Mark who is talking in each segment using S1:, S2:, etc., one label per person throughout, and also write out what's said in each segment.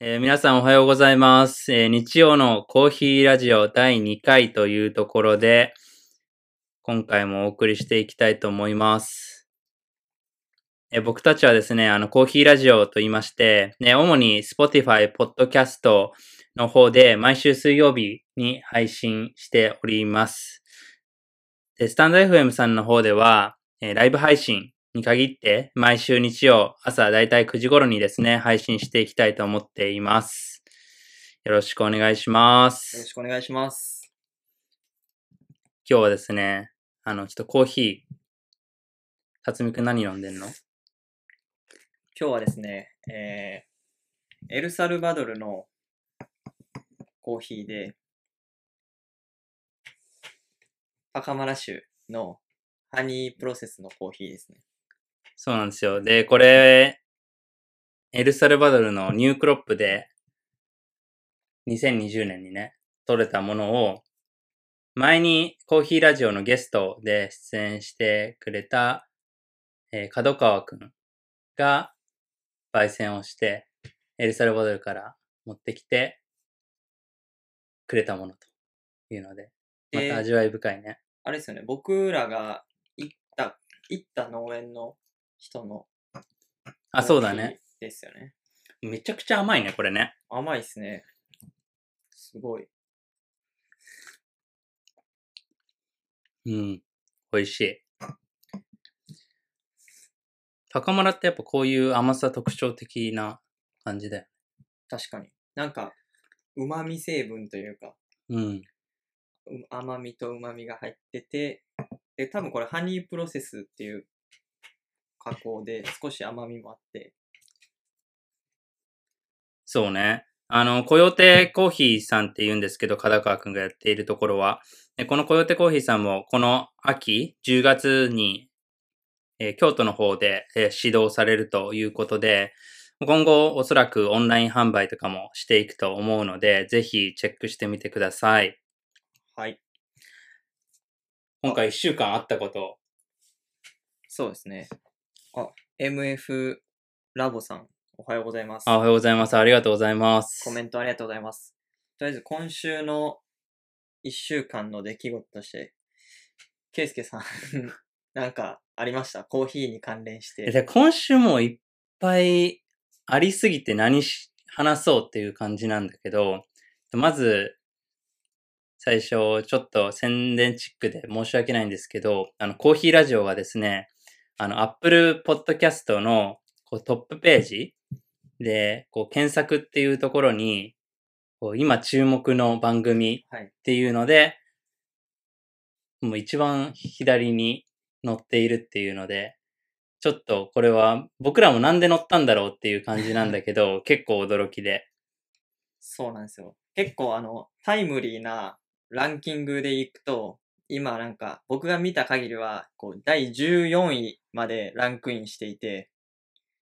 S1: えー皆さんおはようございます、えー日曜のコーヒーラジオ第2回というところで、今回もお送りしていきたいと思います。えー僕たちはですね、あの、コーヒーラジオと言いまして、ね、主に Spotify、Podcast の方で毎週水曜日に配信しております。で、スタンド FM さんの方では、えライブ配信に限って、毎週日曜朝だいたい9時頃にですね、配信していきたいと思っています。よろしくお願いしま
S2: よろ
S1: す
S2: し。くお願いします。
S1: 今日はですね、あの、ちょっとコーヒー、辰巳くん何飲んでんの？
S2: 今日はですね、えー、エルサルバドルのコーヒーで、パカマラ州のハニープロセスのコーヒーですね。
S1: そうなんですよ。で、これ、エルサルバドルのニュークロップで、2020年にね、取れたものを、前にコーヒーラジオのゲストで出演してくれた、えー角川くんが焙煎をして、エルサルバドルから持ってきてくれたものというので、ま
S2: で
S1: た味わい深いね。
S2: あれですよね、僕らが行った、行った農園の人の
S1: あ、そうだね。
S2: ですよね。
S1: めちゃくちゃ甘いね、これね。
S2: 甘いっすね。すごい。
S1: うん。美味しい。高村ってやっぱこういう甘さ特徴的な感じだよ。
S2: 確かに。なんか、旨味成分というか、
S1: うん。
S2: う甘みと旨みが入ってて、で、多分これハニープロセスっていう加工で少し甘みもあって、
S1: そうね。あの、コヨテコーヒーさんって言うんですけど、片川くんがやっているところは。でこのコヨテコーヒーさんも、この秋、10月に、えー京都の方で、えー指導されるということで、今後おそらくオンライン販売とかもしていくと思うので、ぜひチェックしてみてください。
S2: はい。
S1: 今回1週間あったこと、
S2: そうですね。あ、MF ラボさん、おはようございます。
S1: あおはようございます。ありがとうございます。
S2: コメントありがとうございます。とりあえず今週の1週間の出来事として、ケイスケさん、なんかありました？コーヒーに関連して。
S1: で今週もいっぱいありすぎて何し話そうっていう感じなんだけど、まず、最初、ちょっと宣伝チックで申し訳ないんですけど、あの、コーヒーラジオがですね、あの、Apple Podcast のこうトップページで、こう、検索っていうところに、こう今注目の番組
S2: はい。
S1: っていうので、もう一番左に載っているっていうので、ちょっとこれは僕らもなんで載ったんだろうっていう感じなんだけど、結構驚きで。
S2: そうなんですよ。結構あの、タイムリーなランキングでいくと、今なんか僕が見た限りは、こう、第14位までランクインしていて、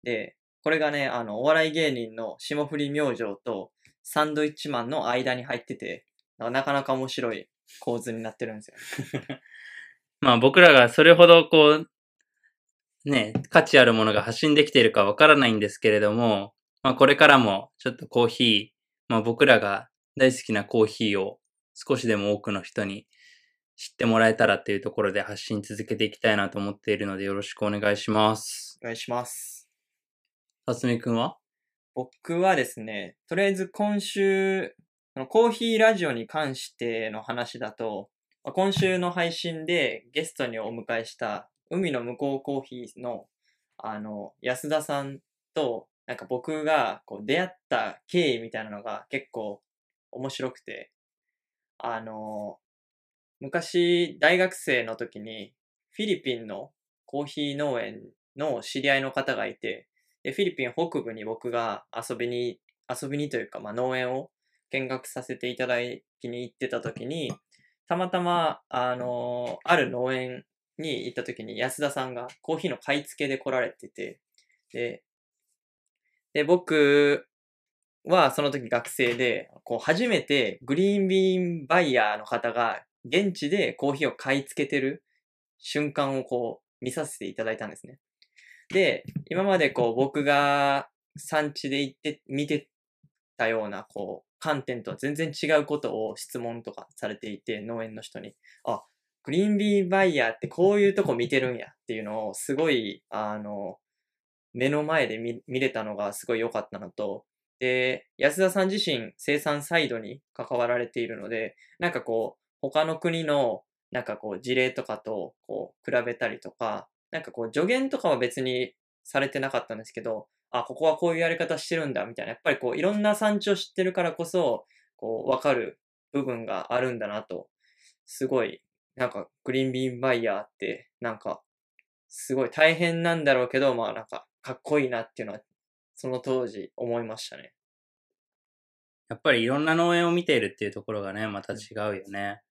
S2: で、これがね、あの、お笑い芸人の霜降り明星とサンドイッチマンの間に入ってて、なかなか面白い構図になってるんですよ。
S1: まあ僕らがそれほどこう、ね、価値あるものが発信できているかわからないんですけれども、まあこれからもちょっとコーヒー、まあ僕らが大好きなコーヒーを少しでも多くの人に知ってもらえたらっていうところで発信続けていきたいなと思っているのでよろしくお願いします。
S2: お願いします。
S1: 辰巳くんは？
S2: 僕はですね、とりあえず今週、コーヒーラジオに関しての話だと、まあ今週の配信でゲストにお迎えした海の向こうコーヒーのあの安田さんとなんか僕がこう出会った経緯みたいなのが結構面白くて、あの、昔大学生の時にフィリピンのコーヒー農園の知り合いの方がいて、で、フィリピン北部に僕が遊びに、遊びにというか、まあ、農園を見学させていただきに行ってた時に、たまたま、あのある農園に行った時に安田さんがコーヒーの買い付けで来られてて、で、で、僕はその時学生で、こう初めてグリーンビーンバイヤーの方が現地でコーヒーを買い付けてる瞬間をこう見させていただいたんですね。で、今までこう僕が産地で行って、見てたような、こう、観点とは全然違うことを質問とかされていて、農園の人に、あ、グリーンビーバイヤーってこういうとこ見てるんやっていうのを、すごい、あの、目の前で見見れたのがすごい良かったのと、で、安田さん自身生産サイドに関わられているので、なんかこう、他の国のなんかこう事例とかとこう比べたりとか、なんかこう助言とかは別にされてなかったんですけど、あ、ここはこういうやり方してるんだみたいな、やっぱりこういろんな産地を知ってるからこそ、こうわかる部分があるんだなと、すごい、なんかグリーンビーンバイヤーってなんかすごい大変なんだろうけど、まあなんかかっこいいなっていうのはその当時思いましたね。
S1: やっぱりいろんな農園を見ているっていうところがね、また違うよね。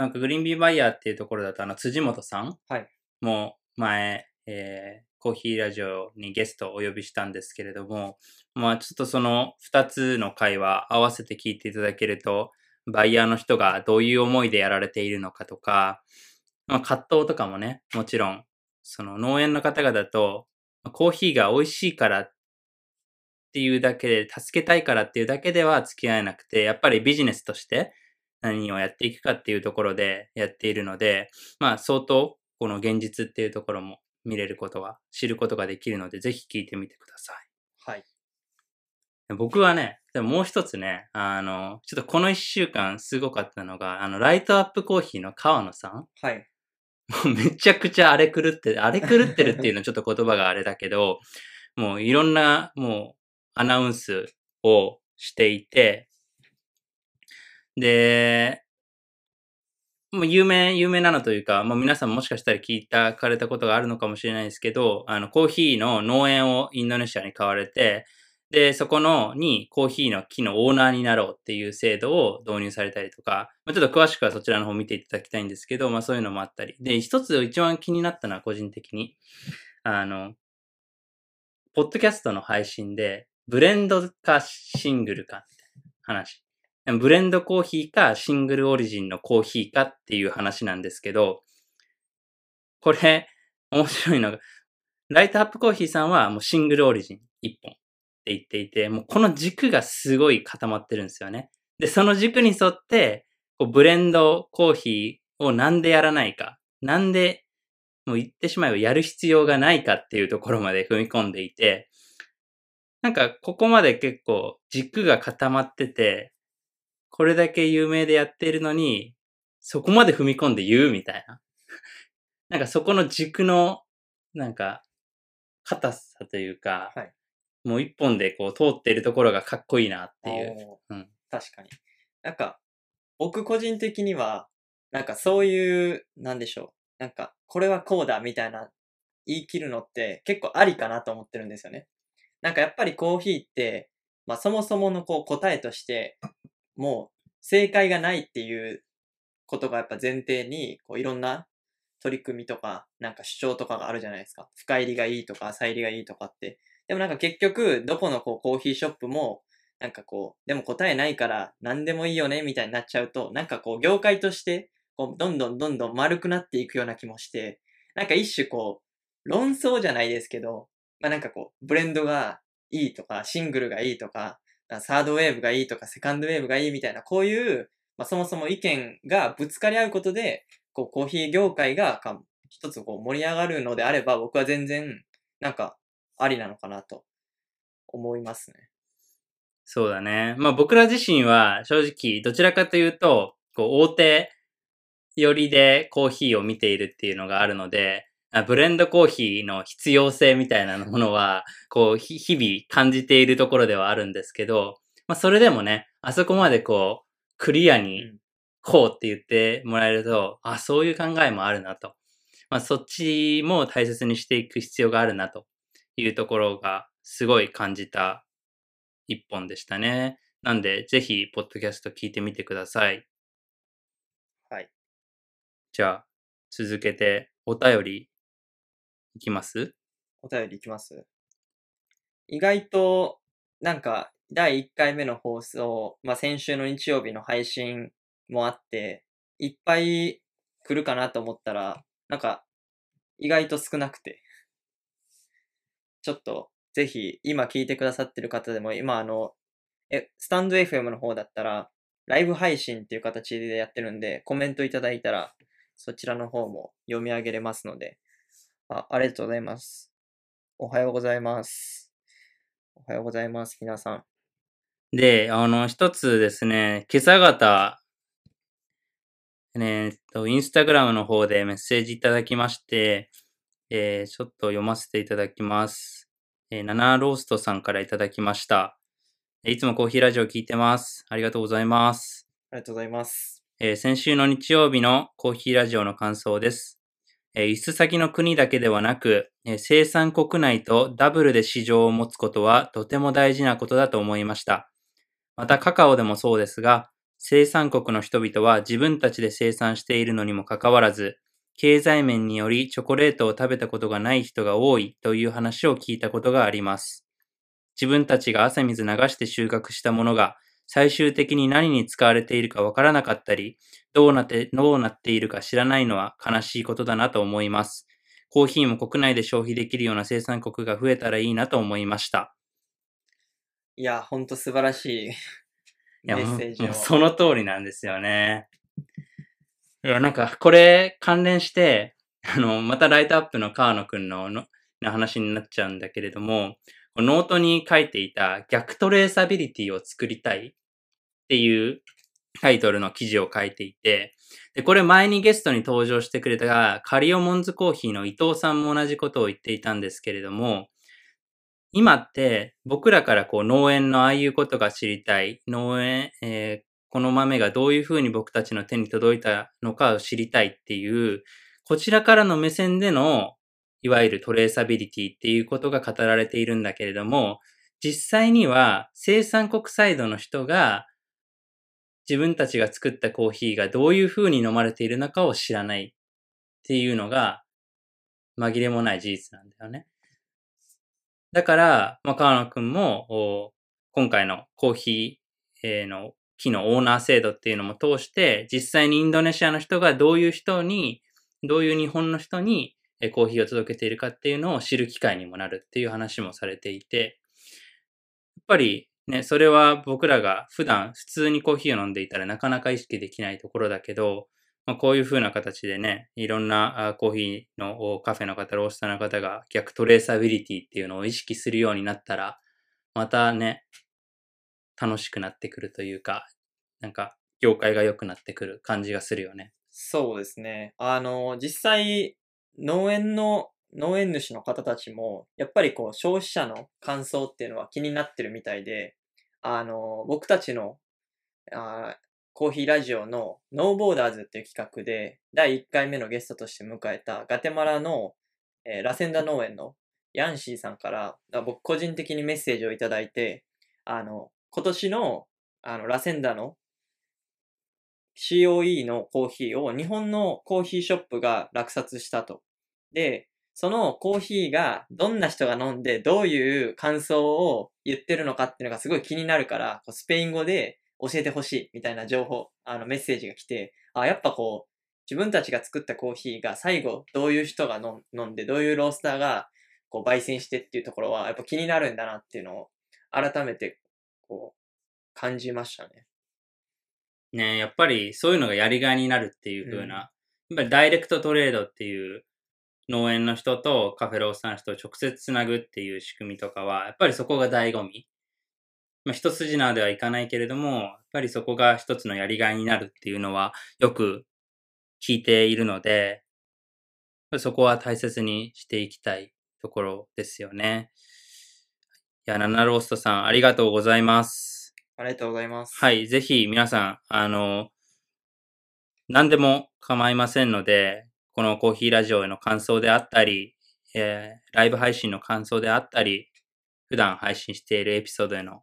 S1: なんかグリーンビーバイヤーっていうところだと、あの、辻本さん
S2: はい。
S1: も前、えー、コーヒーラジオにゲストをお呼びしたんですけれども、まあちょっとその二つの会話合わせて聞いていただけると、バイヤーの人がどういう思いでやられているのかとか、まあ葛藤とかもね、もちろん、その農園の方々と、コーヒーが美味しいからっていうだけで、助けたいからっていうだけでは付き合えなくて、やっぱりビジネスとして何をやっていくかっていうところでやっているので、まあ相当この現実っていうところも見れることが、知ることができるので、ぜひ聞いてみてください。
S2: はい。
S1: 僕はね、でももう一つね、あの、ちょっとこの一週間すごかったのが、あの、ライトアップコーヒーの川野さん
S2: はい。
S1: もうめちゃくちゃ荒れ狂ってる、荒れ狂ってるっていうのはちょっと言葉があれだけど、もういろんな、もう、アナウンスをしていて、で、もう有名、有名なのというか、もう皆さんもしかしたら聞いた、かれたことがあるのかもしれないですけど、あの、コーヒーの農園をインドネシアに買われて、で、そこの、にコーヒーの木のオーナーになろうっていう制度を導入されたりとか、まあ、ちょっと詳しくはそちらの方見ていただきたいんですけど、まあそういうのもあったり。で、一つ一番気になったのは個人的に、あの、ポッドキャストの配信で、ブレンドかシングルかって話。ブレンドコーヒーかシングルオリジンのコーヒーかっていう話なんですけど、これ、面白いのが、ライトアップコーヒーさんはもうシングルオリジン1本って言っていて、もうこの軸がすごい固まってるんですよね。で、その軸に沿って、こうブレンドコーヒーをなんでやらないか、なんで、もう言ってしまえばやる必要がないかっていうところまで 踏み込んでいて、なんかここまで結構軸が固まってて、これだけ有名でやっているのに、そこまで踏み込んで言うみたいな。なんかそこの軸の、なんか、硬さというか、
S2: はい
S1: もう一本でこう通っているところがかっこいいなっていう。うん
S2: 確かに。なんか、僕個人的には、なんかそういう、なんでしょう。なんか、これはこうだみたいな言い切るのって結構ありかなと思ってるんですよね。なんかやっぱりコーヒーって、まあそもそものこう答えとして、もう正解がないっていうことがやっぱ前提に、こういろんな取り組みとか、なんか主張とかがあるじゃないですか。深入りがいいとか、浅入りがいいとかって。でもなんか結局、どこのこうコーヒーショップも、なんかこう、でも答えないから何でもいいよね、みたいになっちゃうと、なんかこう、業界として、こう、どんどんどんどん丸くなっていくような気もして、なんか一種こう、論争じゃないですけど、まあなんかこう、ブレンドがいいとか、シングルがいいとか、サードウェーブがいいとか、セカンドウェーブがいいみたいな、こういう、まあそもそも意見がぶつかり合うことで、こう、コーヒー業界がか一つこう盛り上がるのであれば、僕は全然、なんか、ありなのかなと思いますね。
S1: そうだね。まあ僕ら自身は正直どちらかというと、こう大手寄りでコーヒーを見ているっていうのがあるので、ブレンドコーヒーの必要性みたいなものは、こうひ日々感じているところではあるんですけど、まあそれでもね、あそこまでこうクリアに
S2: うん
S1: こうって言ってもらえると、あ、そういう考えもあるなと。まあそっちも大切にしていく必要があるなというところがすごい感じた一本でしたね。なんで、ぜひ、ポッドキャスト聞いてみてください。
S2: はい。
S1: じゃあ、続けて、お便り、いきます？
S2: お便りいきます？意外と、なんか、第1回目の放送、まあ、先週の日曜日の配信もあって、いっぱい来るかなと思ったら、なんか、意外と少なくて。ちょっと、ぜひ、今聞いてくださってる方でも、今あの、え、スタンド FM の方だったら、ライブ配信っていう形でやってるんで、コメントいただいたら、そちらの方も読み上げれますので、あ、ありがとうございます。おはようございます。おはようございます、皆さん。
S1: で、あの、一つですね、今朝方、ね、えっと、インスタグラムの方でメッセージいただきまして、えーちょっと読ませていただきます。えーナナローストさんからいただきました。いつもコーヒーラジオ聞いてます。ありがとうございます。
S2: ありがとうございます。
S1: えー先週の日曜日のコーヒーラジオの感想です。えー輸出先の国だけではなく、生産国内とダブルで市場を持つことはとても大事なことだと思いました。またカカオでもそうですが、生産国の人々は自分たちで生産しているのにもかかわらず、経済面によりチョコレートを食べたことがない人が多いという話を聞いたことがあります。自分たちが汗水流して収穫したものが最終的に何に使われているかわからなかったり、どうなって、どうなっているか知らないのは悲しいことだなと思います。コーヒーも国内で消費できるような生産国が増えたらいいなと思いました。
S2: いや、ほんと素晴らしいメッセージを。
S1: その通りなんですよね。いや、なんか、これ関連して、あの、またライトアップの川野くんののの話になっちゃうんだけれども、ノートに書いていた逆トレーサビリティを作りたいっていうタイトルの記事を書いていて、で、これ前にゲストに登場してくれたカリオモンズコーヒーの伊藤さんも同じことを言っていたんですけれども、今って僕らからこう農園のああいうことが知りたい、農園、えーこの豆がどういうふうに僕たちの手に届いたのかを知りたいっていう、こちらからの目線での、いわゆるトレーサビリティっていうことが語られているんだけれども、実際には生産国サイドの人が自分たちが作ったコーヒーがどういうふうに飲まれているのかを知らないっていうのが紛れもない事実なんだよね。だから、まあ、川野くんも、今回のコーヒーの木のオーナー制度っていうのも通して、実際にインドネシアの人がどういう人に、どういう日本の人にコーヒーを届けているかっていうのを知る機会にもなるっていう話もされていて、やっぱりね、それは僕らが普段普通にコーヒーを飲んでいたらなかなか意識できないところだけど、まあ、こういう風な形でね、いろんなコーヒーのカフェの方、ロースターの方が逆トレーサビリティっていうのを意識するようになったら、またね、楽しくなってくるというか、なんか業界が良くなってくる感じがするよね。
S2: そうですね。あの、実際、農園の、農園主の方たちも、やっぱりこう、消費者の感想っていうのは気になってるみたいで、あの、僕たちの、あコーヒーラジオのノーボーダーズっていう企画で、第1回目のゲストとして迎えたガテマラの、えーラセンダ農園のヤンシーさんから、あ僕個人的にメッセージをいただいて、あの、今年の、あの、ラセンダの COE のコーヒーを日本のコーヒーショップが落札したと。で、そのコーヒーがどんな人が飲んでどういう感想を言ってるのかっていうのがすごい気になるから、こうスペイン語で教えてほしいみたいな情報、あのメッセージが来て、あ、やっぱこう、自分たちが作ったコーヒーが最後どういう人が飲んで、どういうロースターがこう焙煎してっていうところはやっぱ気になるんだなっていうのを改めてこう感じましたね。
S1: ねやっぱりそういうのがやりがいになるっていう風な、やっぱりダイレクトトレードっていう農園の人とカフェロースターの人を直接つなぐっていう仕組みとかは、やっぱりそこが醍醐味。まあ、一筋縄ではいかないけれども、やっぱりそこが一つのやりがいになるっていうのはよく聞いているので、そこは大切にしていきたいところですよね。いや、ナナローストさん、ありがとうございます。
S2: ありがとうございます。
S1: はい、ぜひ皆さん、あの、何でも構いませんので、このコーヒーラジオへの感想であったり、えーライブ配信の感想であったり、普段配信しているエピソードへの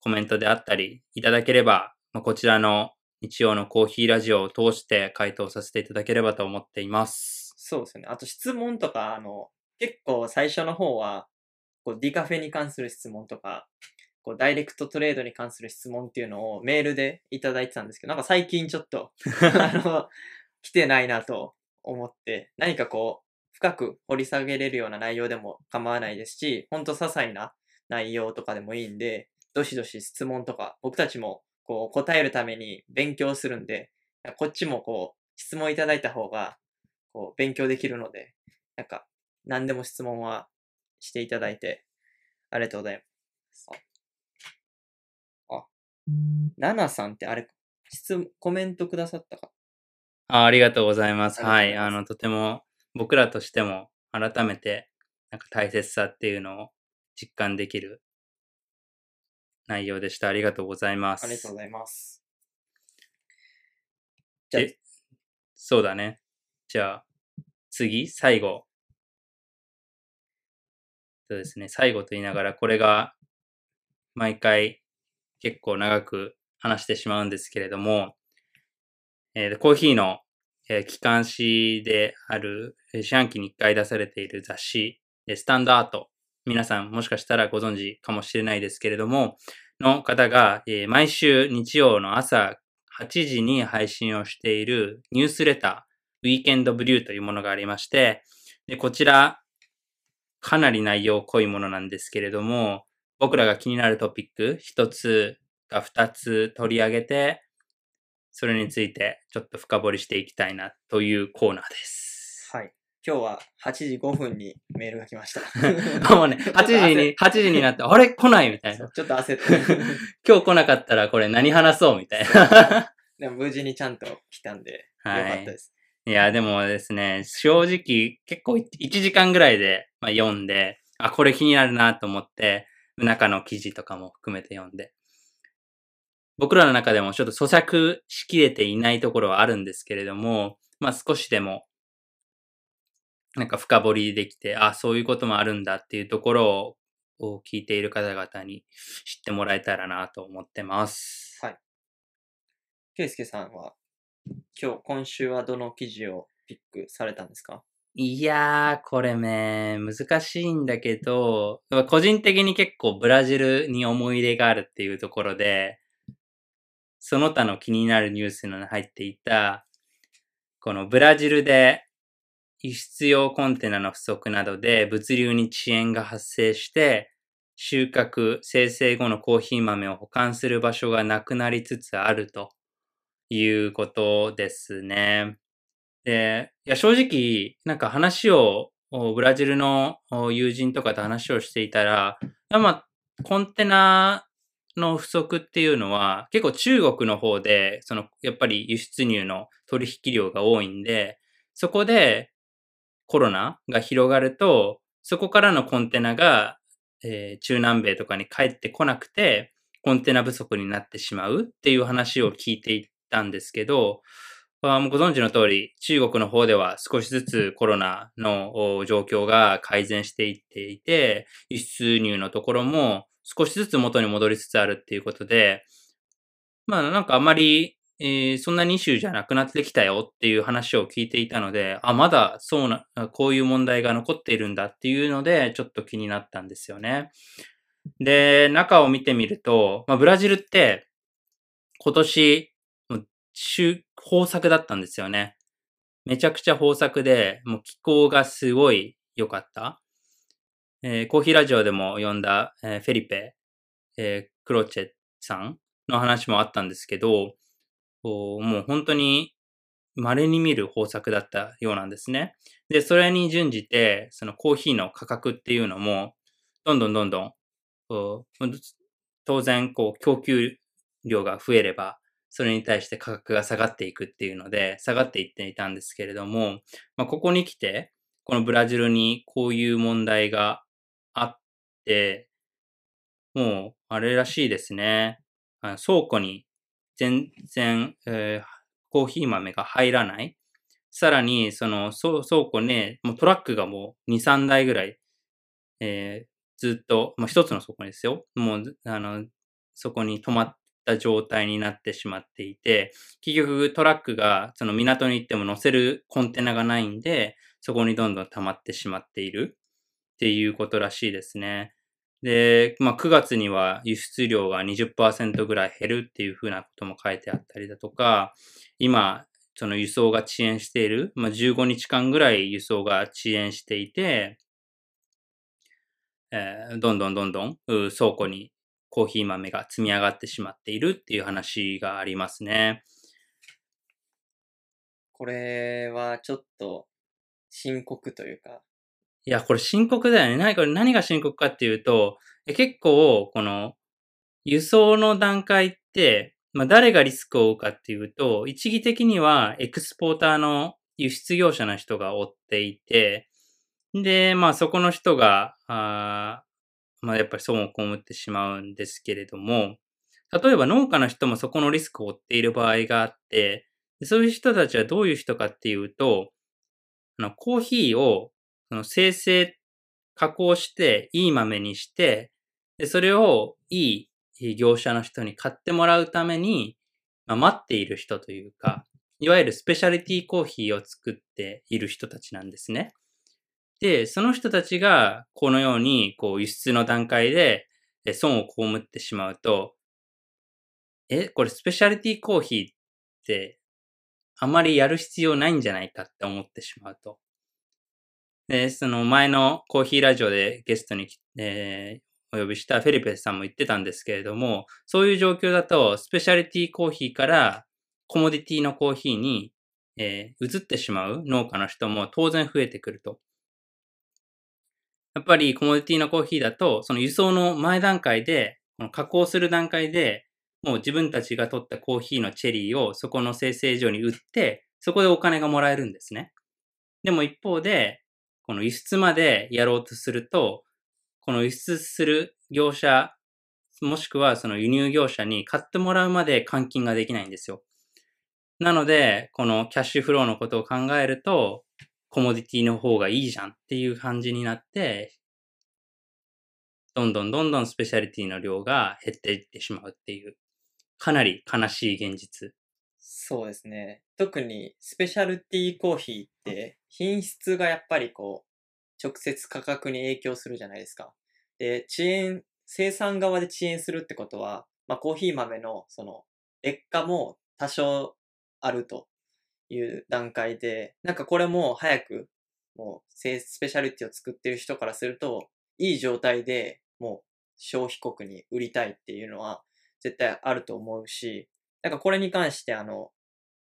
S1: コメントであったり、いただければ、まあ、こちらの日曜のコーヒーラジオを通して回答させていただければと思っています。
S2: そうですよね。あと質問とか、あの、結構最初の方は、こう、ディカフェに関する質問とか、こう、ダイレクトトレードに関する質問っていうのをメールでいただいてたんですけど、なんか最近ちょっと、あの、来てないなと思って、何かこう、深く掘り下げれるような内容でも構わないですし、ほんと些細な内容とかでもいいんで、どしどし質問とか、僕たちもこう答えるために勉強するんで、こっちもこう質問いただいた方がこう勉強できるので、なんか何でも質問はしていただいてありがとうございます。あ、あナナさんってあれ、質、コメントくださったか？
S1: あありがとうございます。はい。
S2: あ
S1: の、とても僕らとしても改めて、なんか大切さっていうのを実感できる内容でした。ありがとうございます。
S2: ありがとうございます。じゃ
S1: そうだね。じゃあ、次、最後。そうですね。最後と言いながら、これが毎回結構長く話してしまうんですけれども、えーコーヒーの、えー機関誌である、えー四半期に1回出されている雑誌、スタンドアート。皆さんもしかしたらご存知かもしれないですけれども、の方が、えー毎週日曜の朝8時に配信をしているニュースレター、ウィーケンドブリューというものがありまして、でこちら、かなり内容濃いものなんですけれども、僕らが気になるトピック、一つか二つ取り上げて、それについてちょっと深掘りしていきたいなというコーナーです。
S2: はい。今日は8時5分にメールが来ました。
S1: もうね、8時に、8時になって、あれ？来ないみたいな。
S2: ちょっと焦って。
S1: 今日来なかったらこれ何話そうみたいな。
S2: でも無事にちゃんと来たんで、
S1: い
S2: かったです。
S1: いや、でもですね、正直結構1時間ぐらいで、まあ、読んで、あ、これ気になるなと思って、中の記事とかも含めて読んで。僕らの中でもちょっと咀嚼しきれていないところはあるんですけれども、まあ少しでも、なんか深掘りできて、あ、そういうこともあるんだっていうところをを聞いている方々に知ってもらえたらなと思ってます。
S2: はいケイスケさんは、今日、今週はどの記事をピックされたんですか？
S1: いやー、これね、難しいんだけど、個人的に結構ブラジルに思い入れがあるっていうところで、その他の気になるニュースの入っていた、このブラジルで輸出用コンテナの不足などで物流に遅延が発生して、収穫、生成後のコーヒー豆を保管する場所がなくなりつつあるということですね。で、いや、正直、なんか話を、ブラジルの友人とかと話をしていたら、まあ、コンテナの不足っていうのは、結構中国の方で、その、やっぱり輸出入の取引量が多いんで、そこでコロナが広がると、そこからのコンテナが、えー中南米とかに帰ってこなくて、コンテナ不足になってしまうっていう話を聞いていたんですけど、まあ、ご存知の通り、中国の方では少しずつコロナのお状況が改善していっていて、輸出入のところも少しずつ元に戻りつつあるっていうことで、まあなんかあまり、えーそんなにイシューじゃなくなってきたよっていう話を聞いていたので、あ、まだそうな、こういう問題が残っているんだっていうので、ちょっと気になったんですよね。で、中を見てみると、まあ、ブラジルって今年、豊作だったんですよね。めちゃくちゃ豊作で、もう気候がすごい良かった。えーコーヒーラジオでも読んだ、えーフェリペ、えークロチェさんの話もあったんですけど、もう本当に稀に見る豊作だったようなんですね。で、それに準じて、そのコーヒーの価格っていうのも、どんどんどんどん、当然、こう、供給量が増えれば、それに対して価格が下がっていくっていうので、下がっていっていたんですけれども、まあ、ここに来て、このブラジルにこういう問題があって、もう、あれらしいですね。倉庫に全然、えーコーヒー豆が入らない。さらに、その倉庫ね、もうトラックがもう2、3台ぐらい、えーずっと、まあ、一つの倉庫ですよ。もう、あの、そこに止まった状態になってしまっていて、結局トラックがその港に行っても乗せるコンテナがないんで、そこにどんどん溜まってしまっているっていうことらしいですね。で、まあ、9月には輸出量が20%ぐらい減るっていうふうなことも書いてあったりだとか、今、その輸送が遅延している、まあ、15日間ぐらい輸送が遅延していて、えーどんどんどんどん倉庫にコーヒー豆が積み上がってしまっているっていう話がありますね。
S2: これはちょっと深刻というか。
S1: いや、これ深刻だよね。何これ何が深刻かっていうと、結構、この、輸送の段階って、まあ、誰がリスクを負うかっていうと、一義的にはエクスポーターの輸出業者の人が追っていて、で、まあそこの人が、あまあやっぱり損を被ってしまうんですけれども、例えば農家の人もそこのリスクを負っている場合があって、そういう人たちはどういう人かっていうと、あのコーヒーをその生成、加工して、いい豆にして、でそれをいい業者の人に買ってもらうために、まあ、待っている人というか、いわゆるスペシャリティコーヒーを作っている人たちなんですね。で、その人たちがこのようにこう輸出の段階で損を被ってしまうと、え、これスペシャリティコーヒーってあまりやる必要ないんじゃないかって思ってしまうと。で、その前のコーヒーラジオでゲストに、えー、お呼びしたフェリペスさんも言ってたんですけれども、そういう状況だとスペシャリティコーヒーからコモディティのコーヒーに、えー、移ってしまう農家の人も当然増えてくると。やっぱりコモディティのコーヒーだと、その輸送の前段階で、この加工する段階で、もう自分たちが取ったコーヒーのチェリーをそこの生成所に売って、そこでお金がもらえるんですね。でも一方で、この輸出までやろうとすると、この輸出する業者、もしくはその輸入業者に買ってもらうまで換金ができないんですよ。なので、このキャッシュフローのことを考えると、コモディティの方がいいじゃんっていう感じになって、どんどんどんどんスペシャリティの量が減っていってしまうっていう、かなり悲しい現実。
S2: そうですね。特にスペシャルティーコーヒーって品質がやっぱりこう、直接価格に影響するじゃないですか。で、遅延、生産側で遅延するってことは、まあコーヒー豆のその劣化も多少あるという段階で、なんかこれも早く、もうスペシャリティを作ってる人からすると、いい状態でもう消費国に売りたいっていうのは絶対あると思うし、なんかこれに関してあの、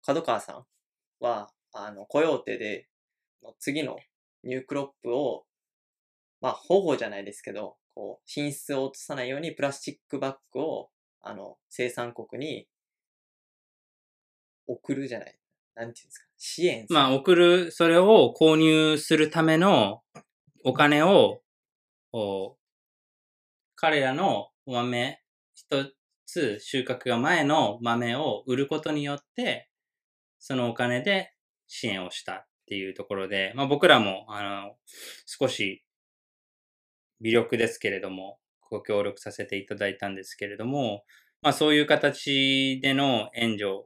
S2: 角川さんは、あの、コヨーテで、次のニュークロップを、まあ保護じゃないですけど、こう、品質を落とさないようにプラスチックバッグを、あの、生産国に送るじゃない。なんていうんですか。支援
S1: まあ、送る、それを購入するためのお金を、彼らのお豆、一つ収穫が前の豆を売ることによって、そのお金で支援をしたっていうところで、まあ僕らも、あの、少し微力ですけれども、ご協力させていただいたんですけれども、まあそういう形での援助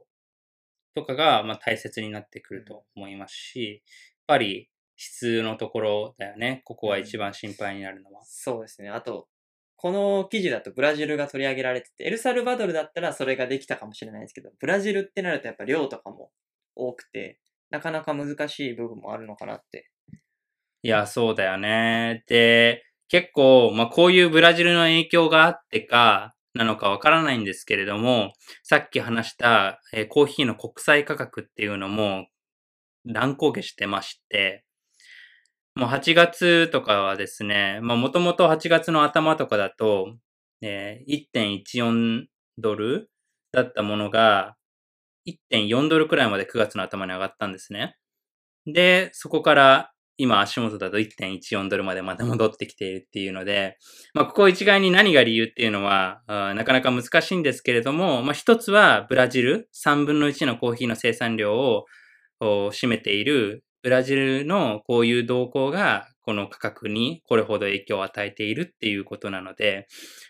S1: とかが、まあ、大切になってくると思いますし、やっぱり質のところだよね。ここは一番心配になるのは。
S2: そうですね。あと、この記事だとブラジルが取り上げられてて、エルサルバドルだったらそれができたかもしれないですけど、ブラジルってなるとやっぱ量とかも多くて、なかなか難しい部分もあるのかなって。
S1: いや、そうだよね。で、結構、まあこういうブラジルの影響があってか、なのかわからないんですけれども、さっき話した、えー、コーヒーの国際価格っていうのも乱高下してまして、もう8月とかはですね、まあもともと8月の頭とかだと、えー、1.14ドルだったものが1.4ドルくらいまで9月の頭に上がったんですね。で、そこから今足元だと1.14ドルまでまた戻ってきているっていうので、まあ、ここ一概に何が理由っていうのは、なかなか難しいんですけれども、まあ、一つはブラジル、3分の1のコーヒーの生産量を占めているブラジルのこういう動向がこの価格にこれほど影響を与えているっていうことなので、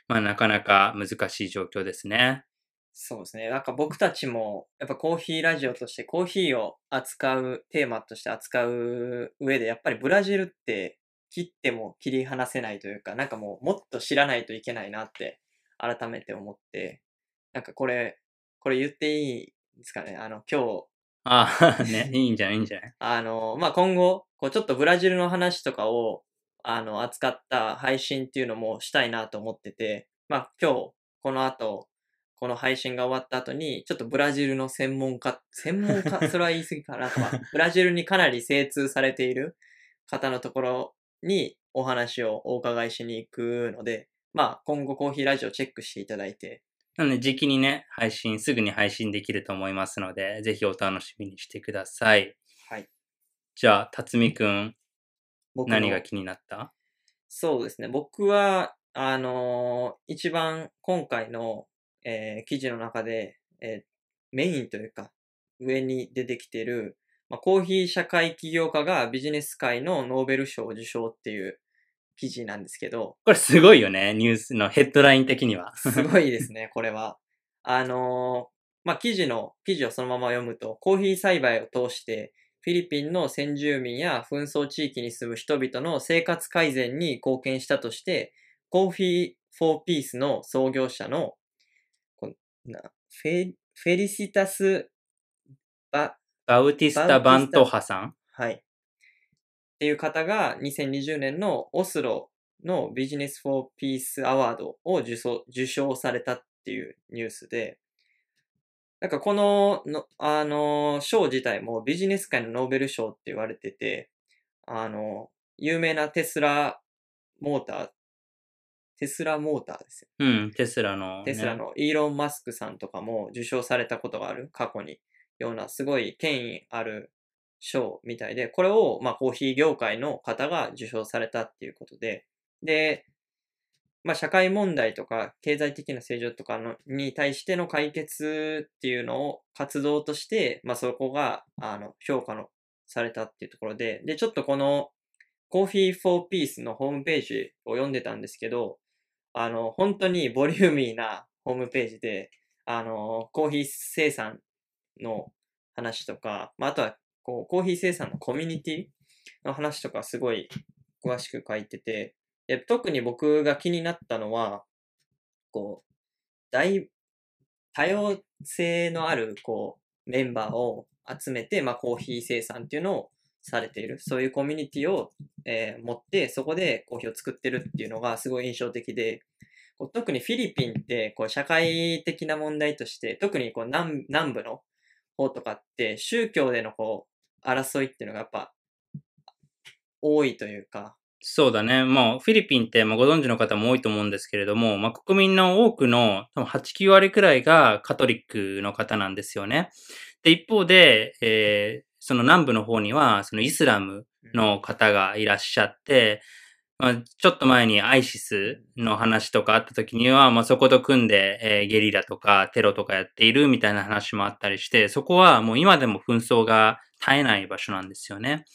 S1: まあなかなか難しい状況ですね。
S2: そうですね。なんか僕たちも、やっぱコーヒーラジオとしてコーヒーを扱う、テーマとして扱う上で、やっぱりブラジルって切っても切り離せないというか、なんかもうもっと知らないといけないなって改めて思って、なんかこれ、これ言っていいですかね。あの、今日。
S1: ああ、ね、いいんじゃないいいんじゃない？
S2: あの、まあ、今後、こうちょっとブラジルの話とかを、あの、扱った配信っていうのもしたいなと思ってて、まあ、今日、この後、この配信が終わった後に、ちょっとブラジルの専門家、専門家、それは言い過ぎかな。とか、ブラジルにかなり精通されている方のところにお話をお伺いしに行くので、まあ、今後コーヒーラジオチェックしていただいて、
S1: なので、時期にね、配信、すぐに配信できると思いますので、ぜひお楽しみにしてください。
S2: はい。
S1: じゃあ、辰巳くん、何が気になった？
S2: そうですね。僕は、あのー一番今回の、えー記事の中で、えーメインというか、上に出てきてる、まあ、コーヒー社会起業家がビジネス界のノーベル賞を受賞っていう記事なんですけど、
S1: これすごいよね、ニュースのヘッドライン的には。
S2: すごいですね、これは。あのーまあ、記事の、記事をそのまま読むと、コーヒー栽培を通して、フィリピンの先住民や紛争地域に住む人々の生活改善に貢献したとして、コーヒー・フォー・ピースの創業者の、こなフェフェリシタス・バ、
S1: バウティスタ・バントハさん？
S2: はい。っていう方が2020年のオスロのビジネス・フォー・ピース・アワードを受賞受賞されたっていうニュースで、なんかこのの、あの、賞自体もビジネス界のノーベル賞って言われてて、あの、有名なテスラモーター、テスラモーターですよ。
S1: うん、テスラの、ね。
S2: テスラのイーロン・マスクさんとかも受賞されたことがある、過去に、ようなすごい権威ある賞みたいで、これを、まあ、コーヒー業界の方が受賞されたっていうことで、で、まあ、社会問題とか経済的な成長とかのに対しての解決っていうのを活動として、まあ、そこがあの評価のされたっていうところで、で、ちょっとこのコーヒー・フォー・ピースのホームページを読んでたんですけど、あの、本当にボリューミーなホームページで、あの、コーヒー生産の話とか、まあ、あとは、こう、コーヒー生産のコミュニティの話とかすごい詳しく書いてて、で特に僕が気になったのは、こう、大、多様性のある、こう、メンバーを集めて、まあ、コーヒー生産っていうのをされている。そういうコミュニティを、えー持って、そこでコーヒーを作ってるっていうのがすごい印象的で、こう特にフィリピンって、こう、社会的な問題として、特にこう南、南部の方とかって、宗教でのこう、争いっていうのがやっぱ、多いというか、
S1: そうだね。もうフィリピンってまあご存知の方も多いと思うんですけれども、まあ、国民の多くの多分8、9割くらいがカトリックの方なんですよね。で、一方で、えーその南部の方にはそのイスラムの方がいらっしゃって、まあ、ちょっと前にアイシスの話とかあった時には、まあ、そこと組んで、えーゲリラとかテロとかやっているみたいな話もあったりして、そこはもう今でも紛争が絶えない場所なんですよね。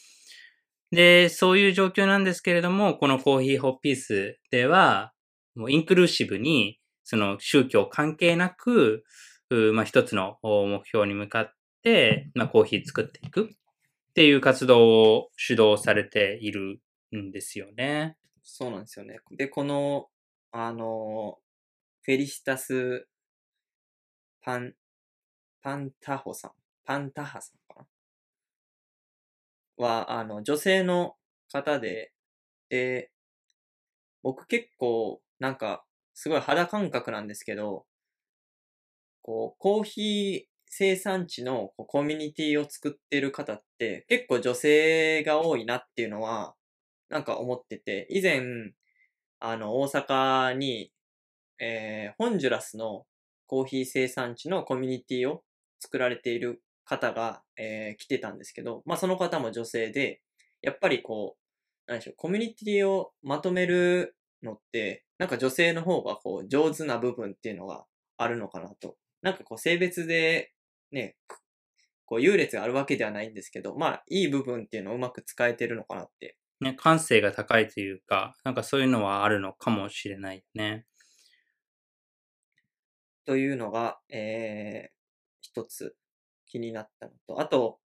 S1: で、そういう状況なんですけれども、このコーヒーホッピースでは、もうインクルーシブに、その宗教関係なく、まあ、一つの目標に向かって、まあ、コーヒー作っていくっていう活動を主導されているんですよね。
S2: そうなんですよね。で、この、あの、フェリシタス・パン、パンタホさん、パンタハさんは、あの、女性の方で、で、僕結構、なんか、すごい肌感覚なんですけど、こう、コーヒー生産地のコミュニティを作ってる方って結構女性が多いなっていうのはなんか思ってて、以前、あの、大阪に、えー、ホンジュラスのコーヒー生産地のコミュニティを作られている方が、えー来てたんですけど、まあその方も女性で、やっぱりこう、なんでしょう、コミュニティをまとめるのって、なんか女性の方がこう、上手な部分っていうのがあるのかなと。なんかこう、性別で、ね、くこう、優劣があるわけではないんですけど、まあ、いい部分っていうのをうまく使えてるのかなって
S1: ね、感性が高いというか、なんかそういうのはあるのかもしれないね。
S2: というのが、えー、一つ気になったのと、あと、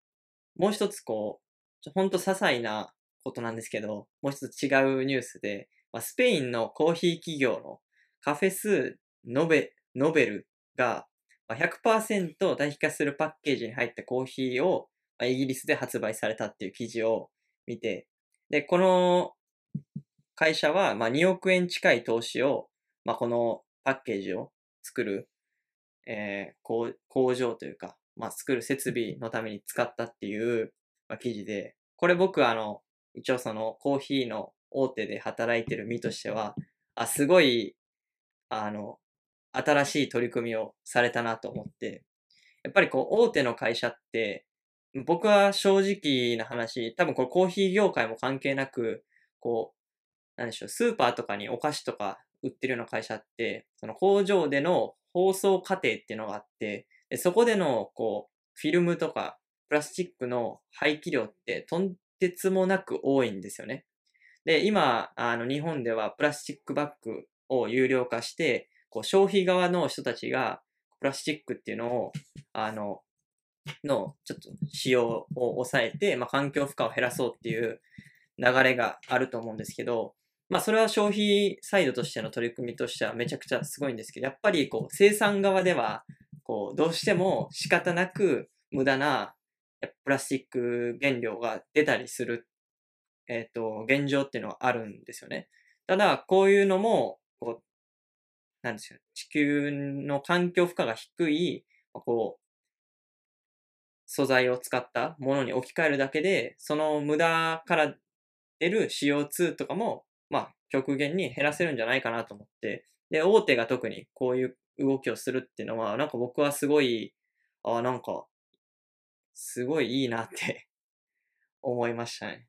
S2: もう一つこう、ほんと些細なことなんですけど、もう一つ違うニュースで、まあ、スペインのコーヒー企業のカフェスノベノベルがまあ100%代替するパッケージに入ったコーヒーをイギリスで発売されたっていう記事を見て、で、この会社はま2億円近い投資を、まあ、このパッケージを作る、えー工場というか、まあ、作る設備のために使ったっていう、まあ、記事で、これ僕あの、一応そのコーヒーの大手で働いてる身としては、あ、すごい、あの、新しい取り組みをされたなと思って、やっぱりこう、大手の会社って、僕は正直な話、多分これコーヒー業界も関係なく、こう、なんでしょう、スーパーとかにお菓子とか売ってるような会社って、その工場での包装過程っていうのがあって、そこでの、こう、フィルムとかプラスチックの廃棄量ってとんてつもなく多いんですよね。で、今、あの、日本ではプラスチックバッグを有料化して、こう、消費側の人たちが、プラスチックっていうのを、あの、の、ちょっと使用を抑えて、まあ、環境負荷を減らそうっていう流れがあると思うんですけど、まあ、それは消費サイドとしての取り組みとしてはめちゃくちゃすごいんですけど、やっぱりこう、生産側では、こう、どうしても仕方なく無駄なプラスチック原料が出たりする、えっ、と、現状っていうのはあるんですよね。ただ、こういうのも、こう、なんですよ、地球の環境負荷が低い、こう、素材を使ったものに置き換えるだけで、その無駄から出る CO2 とかも、まあ、極限に減らせるんじゃないかなと思って、で、大手が特にこういう動きをするっていうのは、なんか僕はすごい、ああ、なんか、すごいいいなって 思いましたね。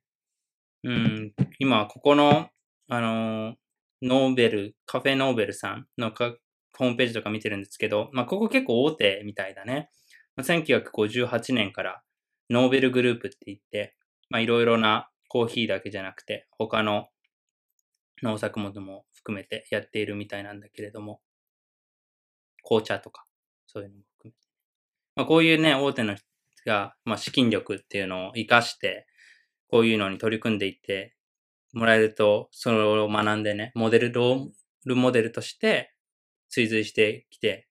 S1: うん、今、ここの、あのノーベル、カフェノーベルさんのかホームページとか見てるんですけど、まあ、ここ結構大手みたいだね。まあ1958年からノーベルグループって言って、まあ、いろいろなコーヒーだけじゃなくて、他の農作物も含めてやっているみたいなんだけれども、紅茶とか、そういうのも含めて。まあ、こういうね、大手の人が、まあ、資金力っていうのを活かして、こういうのに取り組んでいってもらえると、それを学んでね、モデル、ロールモデルとして追随してきて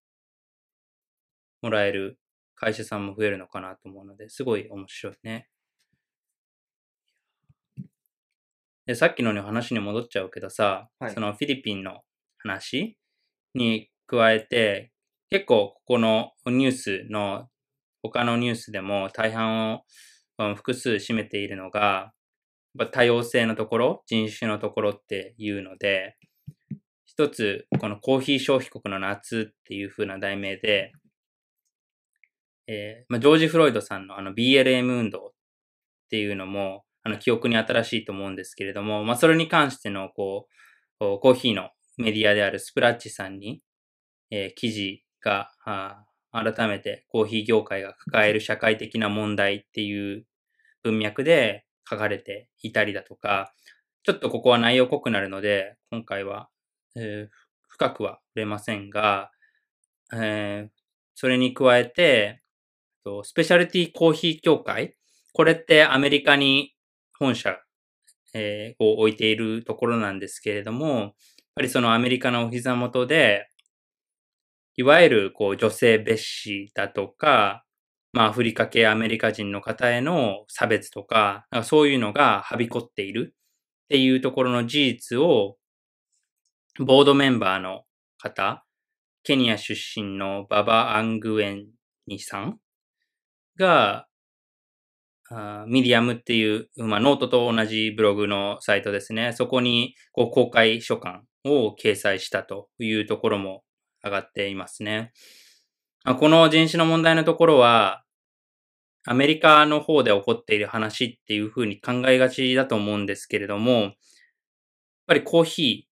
S1: もらえる会社さんも増えるのかなと思うので、すごい面白いね。で、さっきのね話に戻っちゃうけどさ、
S2: はい
S1: そのフィリピンの話に加えて、結構ここのニュースの、他のニュースでも大半をうん複数占めているのが、多様性のところ、人種のところっていうので、一つ、このコーヒー消費国の夏っていう風な題名で、えーまあ、ジョージ・フロイドさんのあの BLM 運動っていうのも、あの記憶に新しいと思うんですけれども、まあ、それに関しての、こうコーヒーのメディアであるスプラッチさんに、えー記事が、あ改めてコーヒー業界が抱える社会的な問題っていう文脈で書かれていたりだとか、ちょっとここは内容濃くなるので、今回は、えー深くは触れませんが、えーそれに加えて、スペシャルティコーヒー協会、これってアメリカに本社、えを置いているところなんですけれども、やっぱりそのアメリカのお膝元で、いわゆるこう女性蔑視だとか、まあアフリカ系アメリカ人の方への差別とか、かそういうのがはびこっているっていうところの事実を、ボードメンバーの方、ケニア出身のババ・アングエンニさんが、ミディアムっていう、まあ、ノートと同じブログのサイトですね。そこにこう公開書簡を掲載したというところも上がっていますね。この人種の問題のところは、アメリカの方で起こっている話っていうふうに考えがちだと思うんですけれども、やっぱりコーヒーっ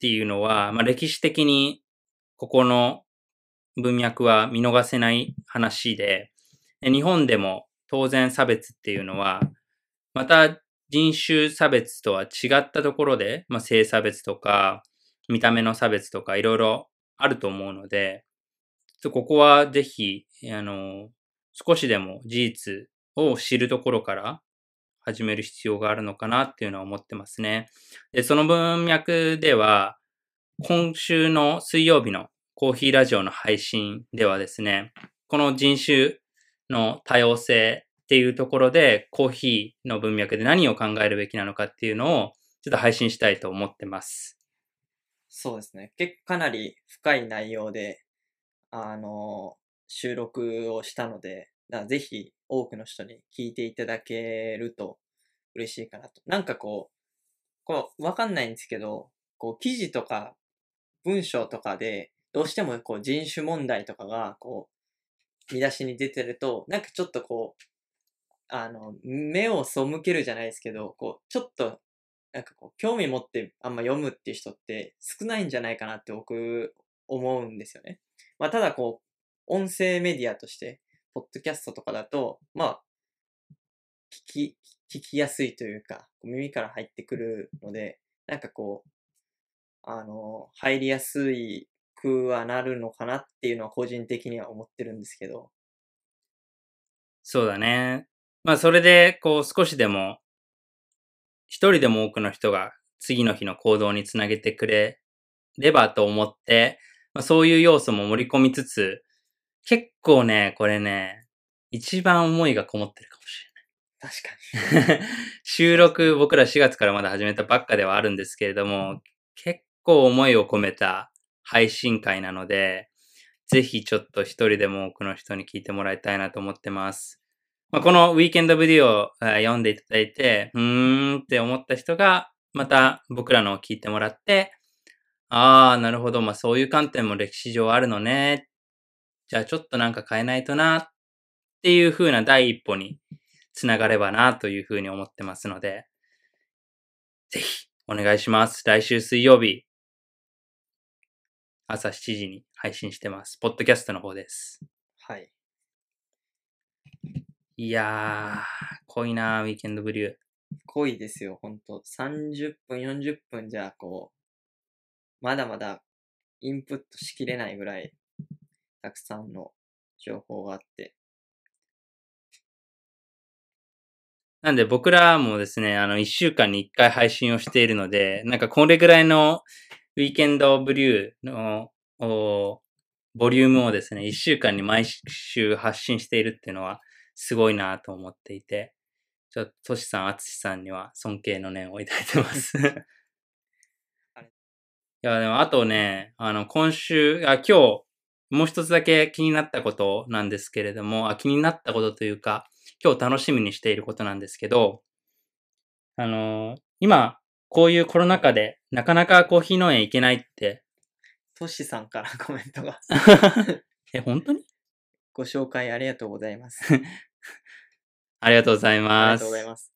S1: ていうのは、まあ、歴史的にここの文脈は見逃せない話、で日本でも当然差別っていうのは、また人種差別とは違ったところで、まあ、性差別とか、見た目の差別とかいろいろあると思うので、ここはぜひ、あの、少しでも事実を知るところから始める必要があるのかなっていうのは思ってますね。で、その文脈では、今週の水曜日のコーヒーラジオの配信ではですね、この人種の多様性っていうところで、コーヒーの文脈で何を考えるべきなのかっていうのを、ちょっと配信したいと思ってます。
S2: そうですね。結構かなり深い内容で、あの、収録をしたので、だからぜひ多くの人に聞いていただけると嬉しいかなと。なんかこう、こう、わかんないんですけど、こう、記事とか文章とかで、どうしてもこう人種問題とかが、こう、見出しに出てると、なんかちょっとこう、あの、目を背けるじゃないですけど、こう、ちょっと、なんかこう、興味持ってあんま読むっていう人って少ないんじゃないかなって僕、思うんですよね。まあ、ただこう、音声メディアとして、ポッドキャストとかだと、まあ、聞き、聞きやすいというか、耳から入ってくるので、なんかこう、あの、入りやすいくはなるのかなっていうのは個人的には思ってるんですけど。
S1: そうだね。まあそれで、こう少しでも、一人でも多くの人が次の日の行動につなげてくれればと思って、まあ、そういう要素も盛り込みつつ、結構ね、これね、一番思いがこもってるかもし
S2: れない。確かに。
S1: 収録僕ら4月からまだ始めたばっかではあるんですけれども、結構思いを込めた配信会なので、ぜひちょっと一人でも多くの人に聞いてもらいたいなと思ってます。まあ、このウィーケンドビデオを読んでいただいて、うーんって思った人が、また僕らのを聞いてもらって、ああ、なるほど。まあそういう観点も歴史上あるのね。じゃあちょっとなんか変えないとなっていう風な第一歩につながればなという風に思ってますので、ぜひお願いします。来週水曜日、朝7時に配信してます。ポッドキャストの方です。
S2: はい。
S1: いやー、濃いなー、ウィーケンドブリュー。
S2: 濃いですよ、ほんと。30分、40分じゃ、こう、まだまだインプットしきれないぐらい、たくさんの情報があって。
S1: なんで僕らもですね、あの、1週間に1回配信をしているので、なんかこれぐらいのウィーケンドブリューのボリュームをですね、1週間に毎週発信しているっていうのはすごいなと思っていて、ちょっと、トシさん、アツシさんには尊敬の念を抱いてます いや、でもあとね、あの、今週、あ、今日、もう一つだけ気になったことなんですけれども、あ気になったことというか、今日楽しみにしていることなんですけど、あの今、こういうコロナ禍で、なかなかコーヒー農園行けないって。
S2: トシさんからコメントが
S1: え、本当に？
S2: ご紹介ありがとうございます。
S1: ありがとうございます。ありが
S2: とうございます。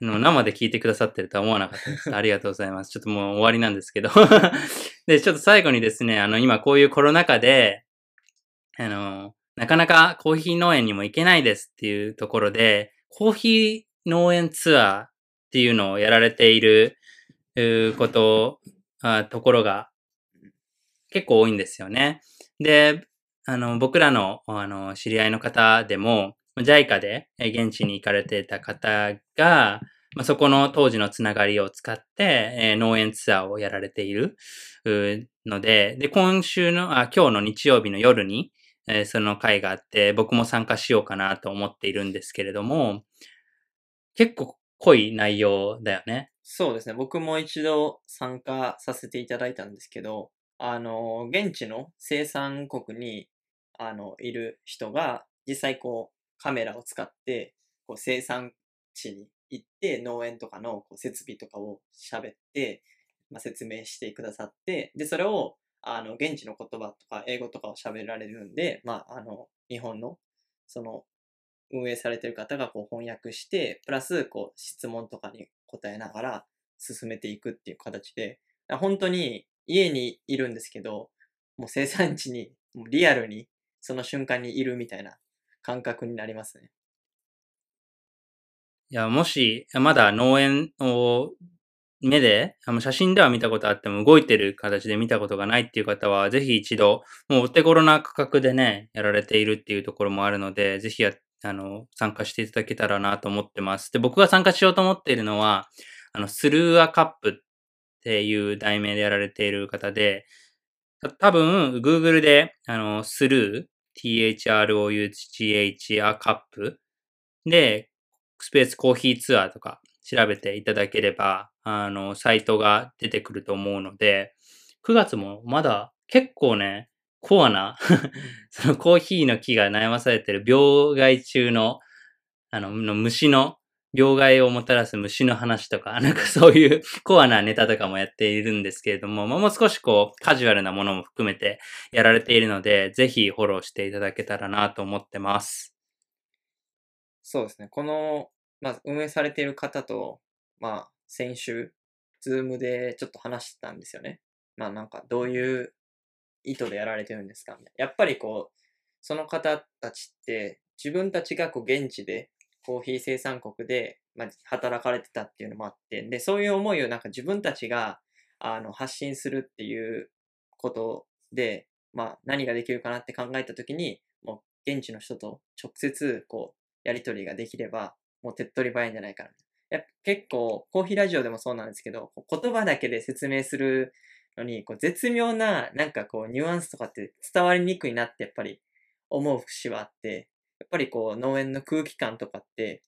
S1: 生で聞いてくださってるとは思わなかったです。ありがとうございます。ちょっともう終わりなんですけど で、ちょっと最後にですね、あの、今こういうコロナ禍で、あの、なかなかコーヒー農園にも行けないですっていうところで、コーヒー農園ツアーっていうのをやられていること、あところが結構多いんですよね。で、あの、僕らの、あの、知り合いの方でも、JICA で現地に行かれていた方が、まあ、そこの当時のつながりを使って、えー、農園ツアーをやられているので、で、今週の、あ、今日の日曜日の夜に、えー、その会があって、僕も参加しようかなと思っているんですけれども、結構濃い内容だよね。
S2: そうですね。僕も一度参加させていただいたんですけど、あの、現地の生産国に、あの、いる人が、実際こう、カメラを使って、こう、生産地に行って、農園とかのこう設備とかを喋って、まあ、説明してくださって、で、それを、あの、現地の言葉とか英語とかを喋られるんで、まあ、あの、日本の、その、運営されてる方がこう翻訳して、プラスこう質問とかに答えながら進めていくっていう形で、本当に家にいるんですけど、もう生産地にもうリアルにその瞬間にいるみたいな感覚になりますね。
S1: いや、もし、まだ農園を目で、あの写真では見たことあっても動いてる形で見たことがないっていう方は、ぜひ一度、もうお手頃な価格でね、やられているっていうところもあるので、ぜひやあの、参加していただけたらなと思ってます。で、僕が参加しようと思っているのは、あの、スルーアカップっていう題名でやられている方で、多分、Google で、あの、スルー、THROUGH アカップ。で、スペースコーヒーツアーとか調べていただければ、あの、サイトが出てくると思うので、9月もまだ結構ね、コアな、そのコーヒーの木が悩まされてる病害中の、あの、の虫の、病害をもたらす虫の話とか、なんかそういう コアなネタとかもやっているんですけれども、まあ、もう少しこう、カジュアルなものも含めてやられているので、ぜひフォローしていただけたらなと思ってます。
S2: そうですね。この、まあ、運営されている方と、まあ、先週、ズームでちょっと話してたんですよね。まあ、なんか、どういう意図でやられてるんですかみたいなやっぱりこう、その方たちって、自分たちがこう、現地で、コーヒー生産国で、まあ、働かれてたっていうのもあって、で、そういう思いをなんか自分たちが、あの、発信するっていうことで、まあ、何ができるかなって考えたときに、もう、現地の人と直接、こう、やり取りができれば、もう手っ取り早いんじゃないかな。やっぱ結構、コーヒーラジオでもそうなんですけど、言葉だけで説明するのに、こう絶妙な、なんかこう、ニュアンスとかって伝わりにくいなってやっぱり思う節はあって、やっぱりこう、農園の空気感とかって、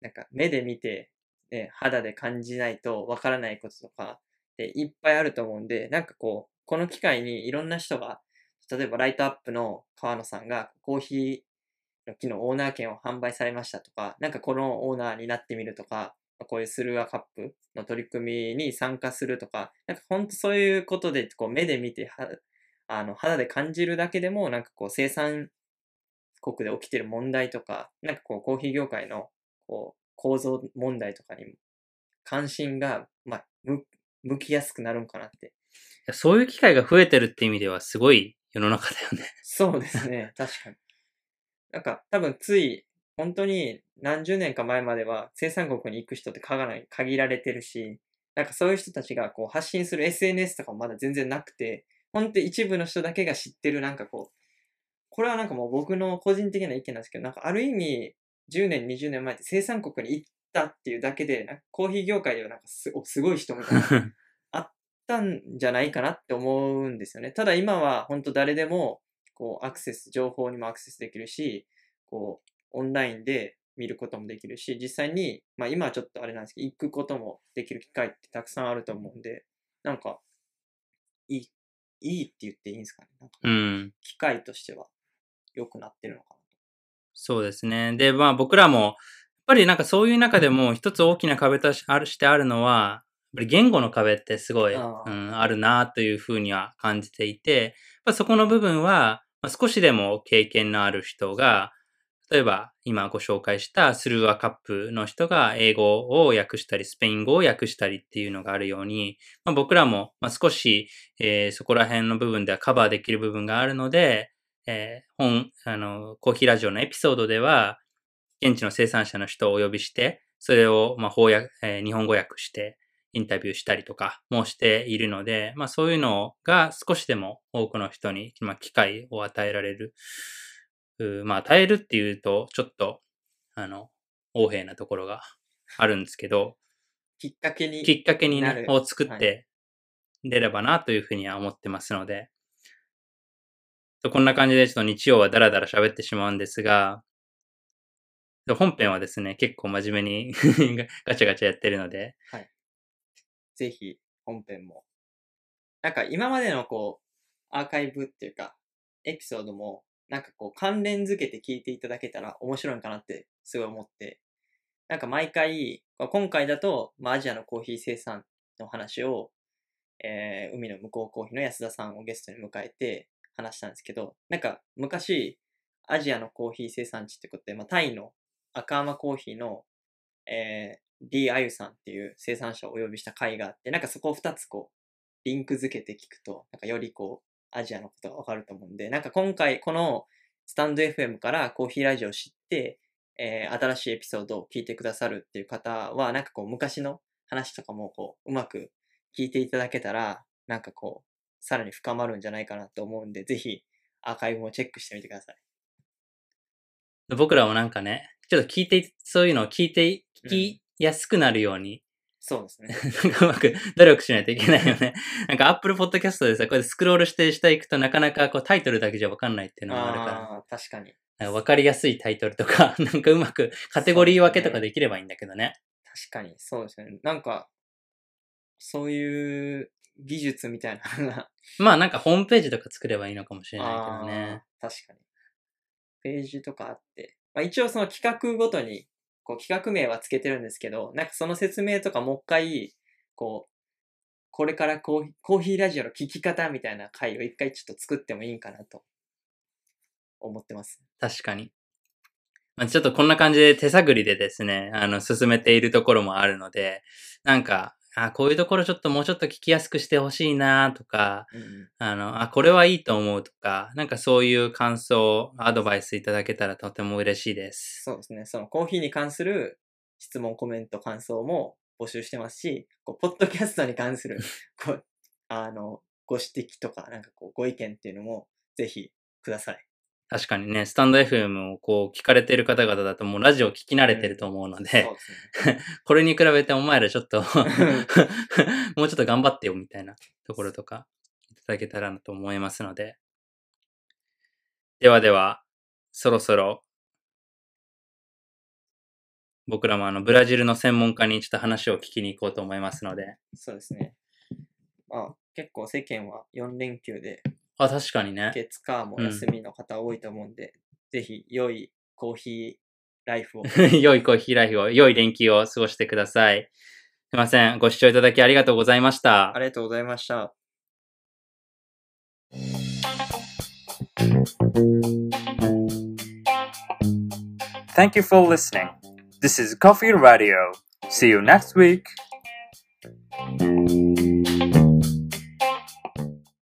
S2: なんか目で見て、ね、肌で感じないとわからないこととかっていっぱいあると思うんで、なんかこう、この機会にいろんな人が、例えばライトアップの川野さんがコーヒーの木のオーナー権を販売されましたとか、なんかこのオーナーになってみるとか、こういうスルーアカップの取り組みに参加するとか、なんか本当そういうことでこう目で見て、あの肌で感じるだけでも、なんかこう生産国で起きてる問題とか、なんかこうコーヒー業界のこう構造問題とかに関心が、まあ、向向きやすくなるんかなって。
S1: そういう機会が増えてるって意味ではすごい世の中だよね。
S2: そうですね。確かに。なんか多分つい、本当に何十年か前までは生産国に行く人って限ら限られてるし、なんかそういう人たちがこう発信する SNS とかもまだ全然なくて、本当一部の人だけが知ってるなんかこう、これはなんかもう僕の個人的な意見なんですけど、なんかある意味10年、20年前って生産国に行ったっていうだけで、なんかコーヒー業界ではなんかすおすごい人みたいな あったんじゃないかなって思うんですよね。ただ今は本当誰でもこうアクセス、情報にもアクセスできるし、こうオンラインで見ることもできるし、実際に、まあ今はちょっとあれなんですけど、行くこともできる機会ってたくさんあると思うんで、なんか、いい、いいって言っていいんですかね。なんか
S1: うん。
S2: 機会としては良くなってるのかなと。
S1: そうですね。で、まあ僕らも、やっぱりなんかそういう中でも一つ大きな壁としてあるのは、やっぱり言語の壁ってすごい、うん、あるなというふうには感じていて、やっぱそこの部分は、まあ、少しでも経験のある人が、例えば今ご紹介したスルーアカップの人が英語を訳したり、スペイン語を訳したりっていうのがあるように、まあ、僕らもまあ少し、えーそこら辺の部分ではカバーできる部分があるので、えー本、あの、コーヒーラジオのエピソードでは、現地の生産者の人をお呼びして、それを、まあ、翻訳、えー日本語訳して、インタビューしたりとかもしているので、まあ、そういうのが少しでも多くの人に、まあ、機会を与えられる。うまあ、与えるっていうと、ちょっと、あの、横柄なところがあるんですけど、
S2: きっかけに。
S1: きっかけにね、
S2: なる
S1: を作っ
S2: は
S1: て出ればなというふうには思ってますので、とこんな感じでちょっと日曜はダラダラ喋ってしまうんですが、本編はですね、結構真面目に ガチャガチャやってるので、
S2: ぜひ本編も。なんか今までのこう、アーカイブっていうか、エピソードも、なんかこう関連づけて聞いていただけたら面白いかなってすごい思って、なんか毎回、今回だと、まあアジアのコーヒー生産の話を、えー海の向こうコーヒーの安田さんをゲストに迎えて話したんですけど、なんか昔、アジアのコーヒー生産地ってことで、まあタイの赤甘コーヒーの、えー、リー・アユさんっていう生産者をお呼びした回があって、なんかそこを二つこう、リンク付けて聞くと、なんかよりこう、アジアのことがわかると思うんで、なんか今回このスタンド FM からコーヒーラジオを知って、えー新しいエピソードを聞いてくださるっていう方は、なんかこう昔の話とかもこう、うまく聞いていただけたら、なんかこう、さらに深まるんじゃないかなと思うんで、ぜひアーカイブもチェックしてみてください。
S1: 僕らもなんかね、ちょっと聞いて、そういうのを聞いて、聞きやすくなるように、
S2: そうですね。
S1: なんかうまく 努力しないといけないよね。なんか Apple Podcast でさ、これスクロールして下行くとなかなかこうタイトルだけじゃわかんないっていうのもあるから。
S2: あ確かに。
S1: わかりやすいタイトルとか、なんかうまくカテゴリー分けとかできればいいんだけどね。
S2: 確かに、そうですね。なんか、そういう技術みたいなのが
S1: まあなんかホームページとか作ればいいのかもしれないけどね。
S2: 確かに。ページとかあって。まあ、一応その企画ごとに、こう企画名はつけてるんですけど、なんかその説明とかもう一回、こう、これからコーヒーコーヒーラジオの聞き方みたいな回を一回ちょっと作ってもいいんかなと思ってます。
S1: 確かに。まあ、ちょっとこんな感じで手探りでですね、あの、進めているところもあるので、なんか、あ、こういうところちょっともうちょっと聞きやすくしてほしいなとか、
S2: うんうん
S1: あの、あ、これはいいと思うとか、なんかそういう感想、アドバイスいただけたらとても嬉しいです。
S2: そうですね。そのコーヒーに関する質問、コメント、感想も募集してますし、こうポッドキャストに関する こうあのご指摘とか、なんかこうご意見っていうのもぜひください。
S1: 確かにね、スタンド FM をこう聞かれてる方々だともうラジオ聞き慣れてると思うので。これに比べてお前らちょっと もうちょっと頑張ってよみたいなところとかいただけたらなと思いますので。ではでは、そろそろ僕らもあのブラジルの専門家にちょっと話を聞きに行こうと思いますので。
S2: そうですね。まあ、結構世間は4連休で、
S1: あ、確かにね。
S2: 月火も休みの方多いと思うんで、ぜひ良いコーヒーライフを。
S1: 良いコーヒーライフを、良い連休を過ごしてください。すいません。ご視聴いただきありがとうございました
S2: あ。りがとうございました。
S3: Thank you for listening. This is Coffee Radio. See you next week.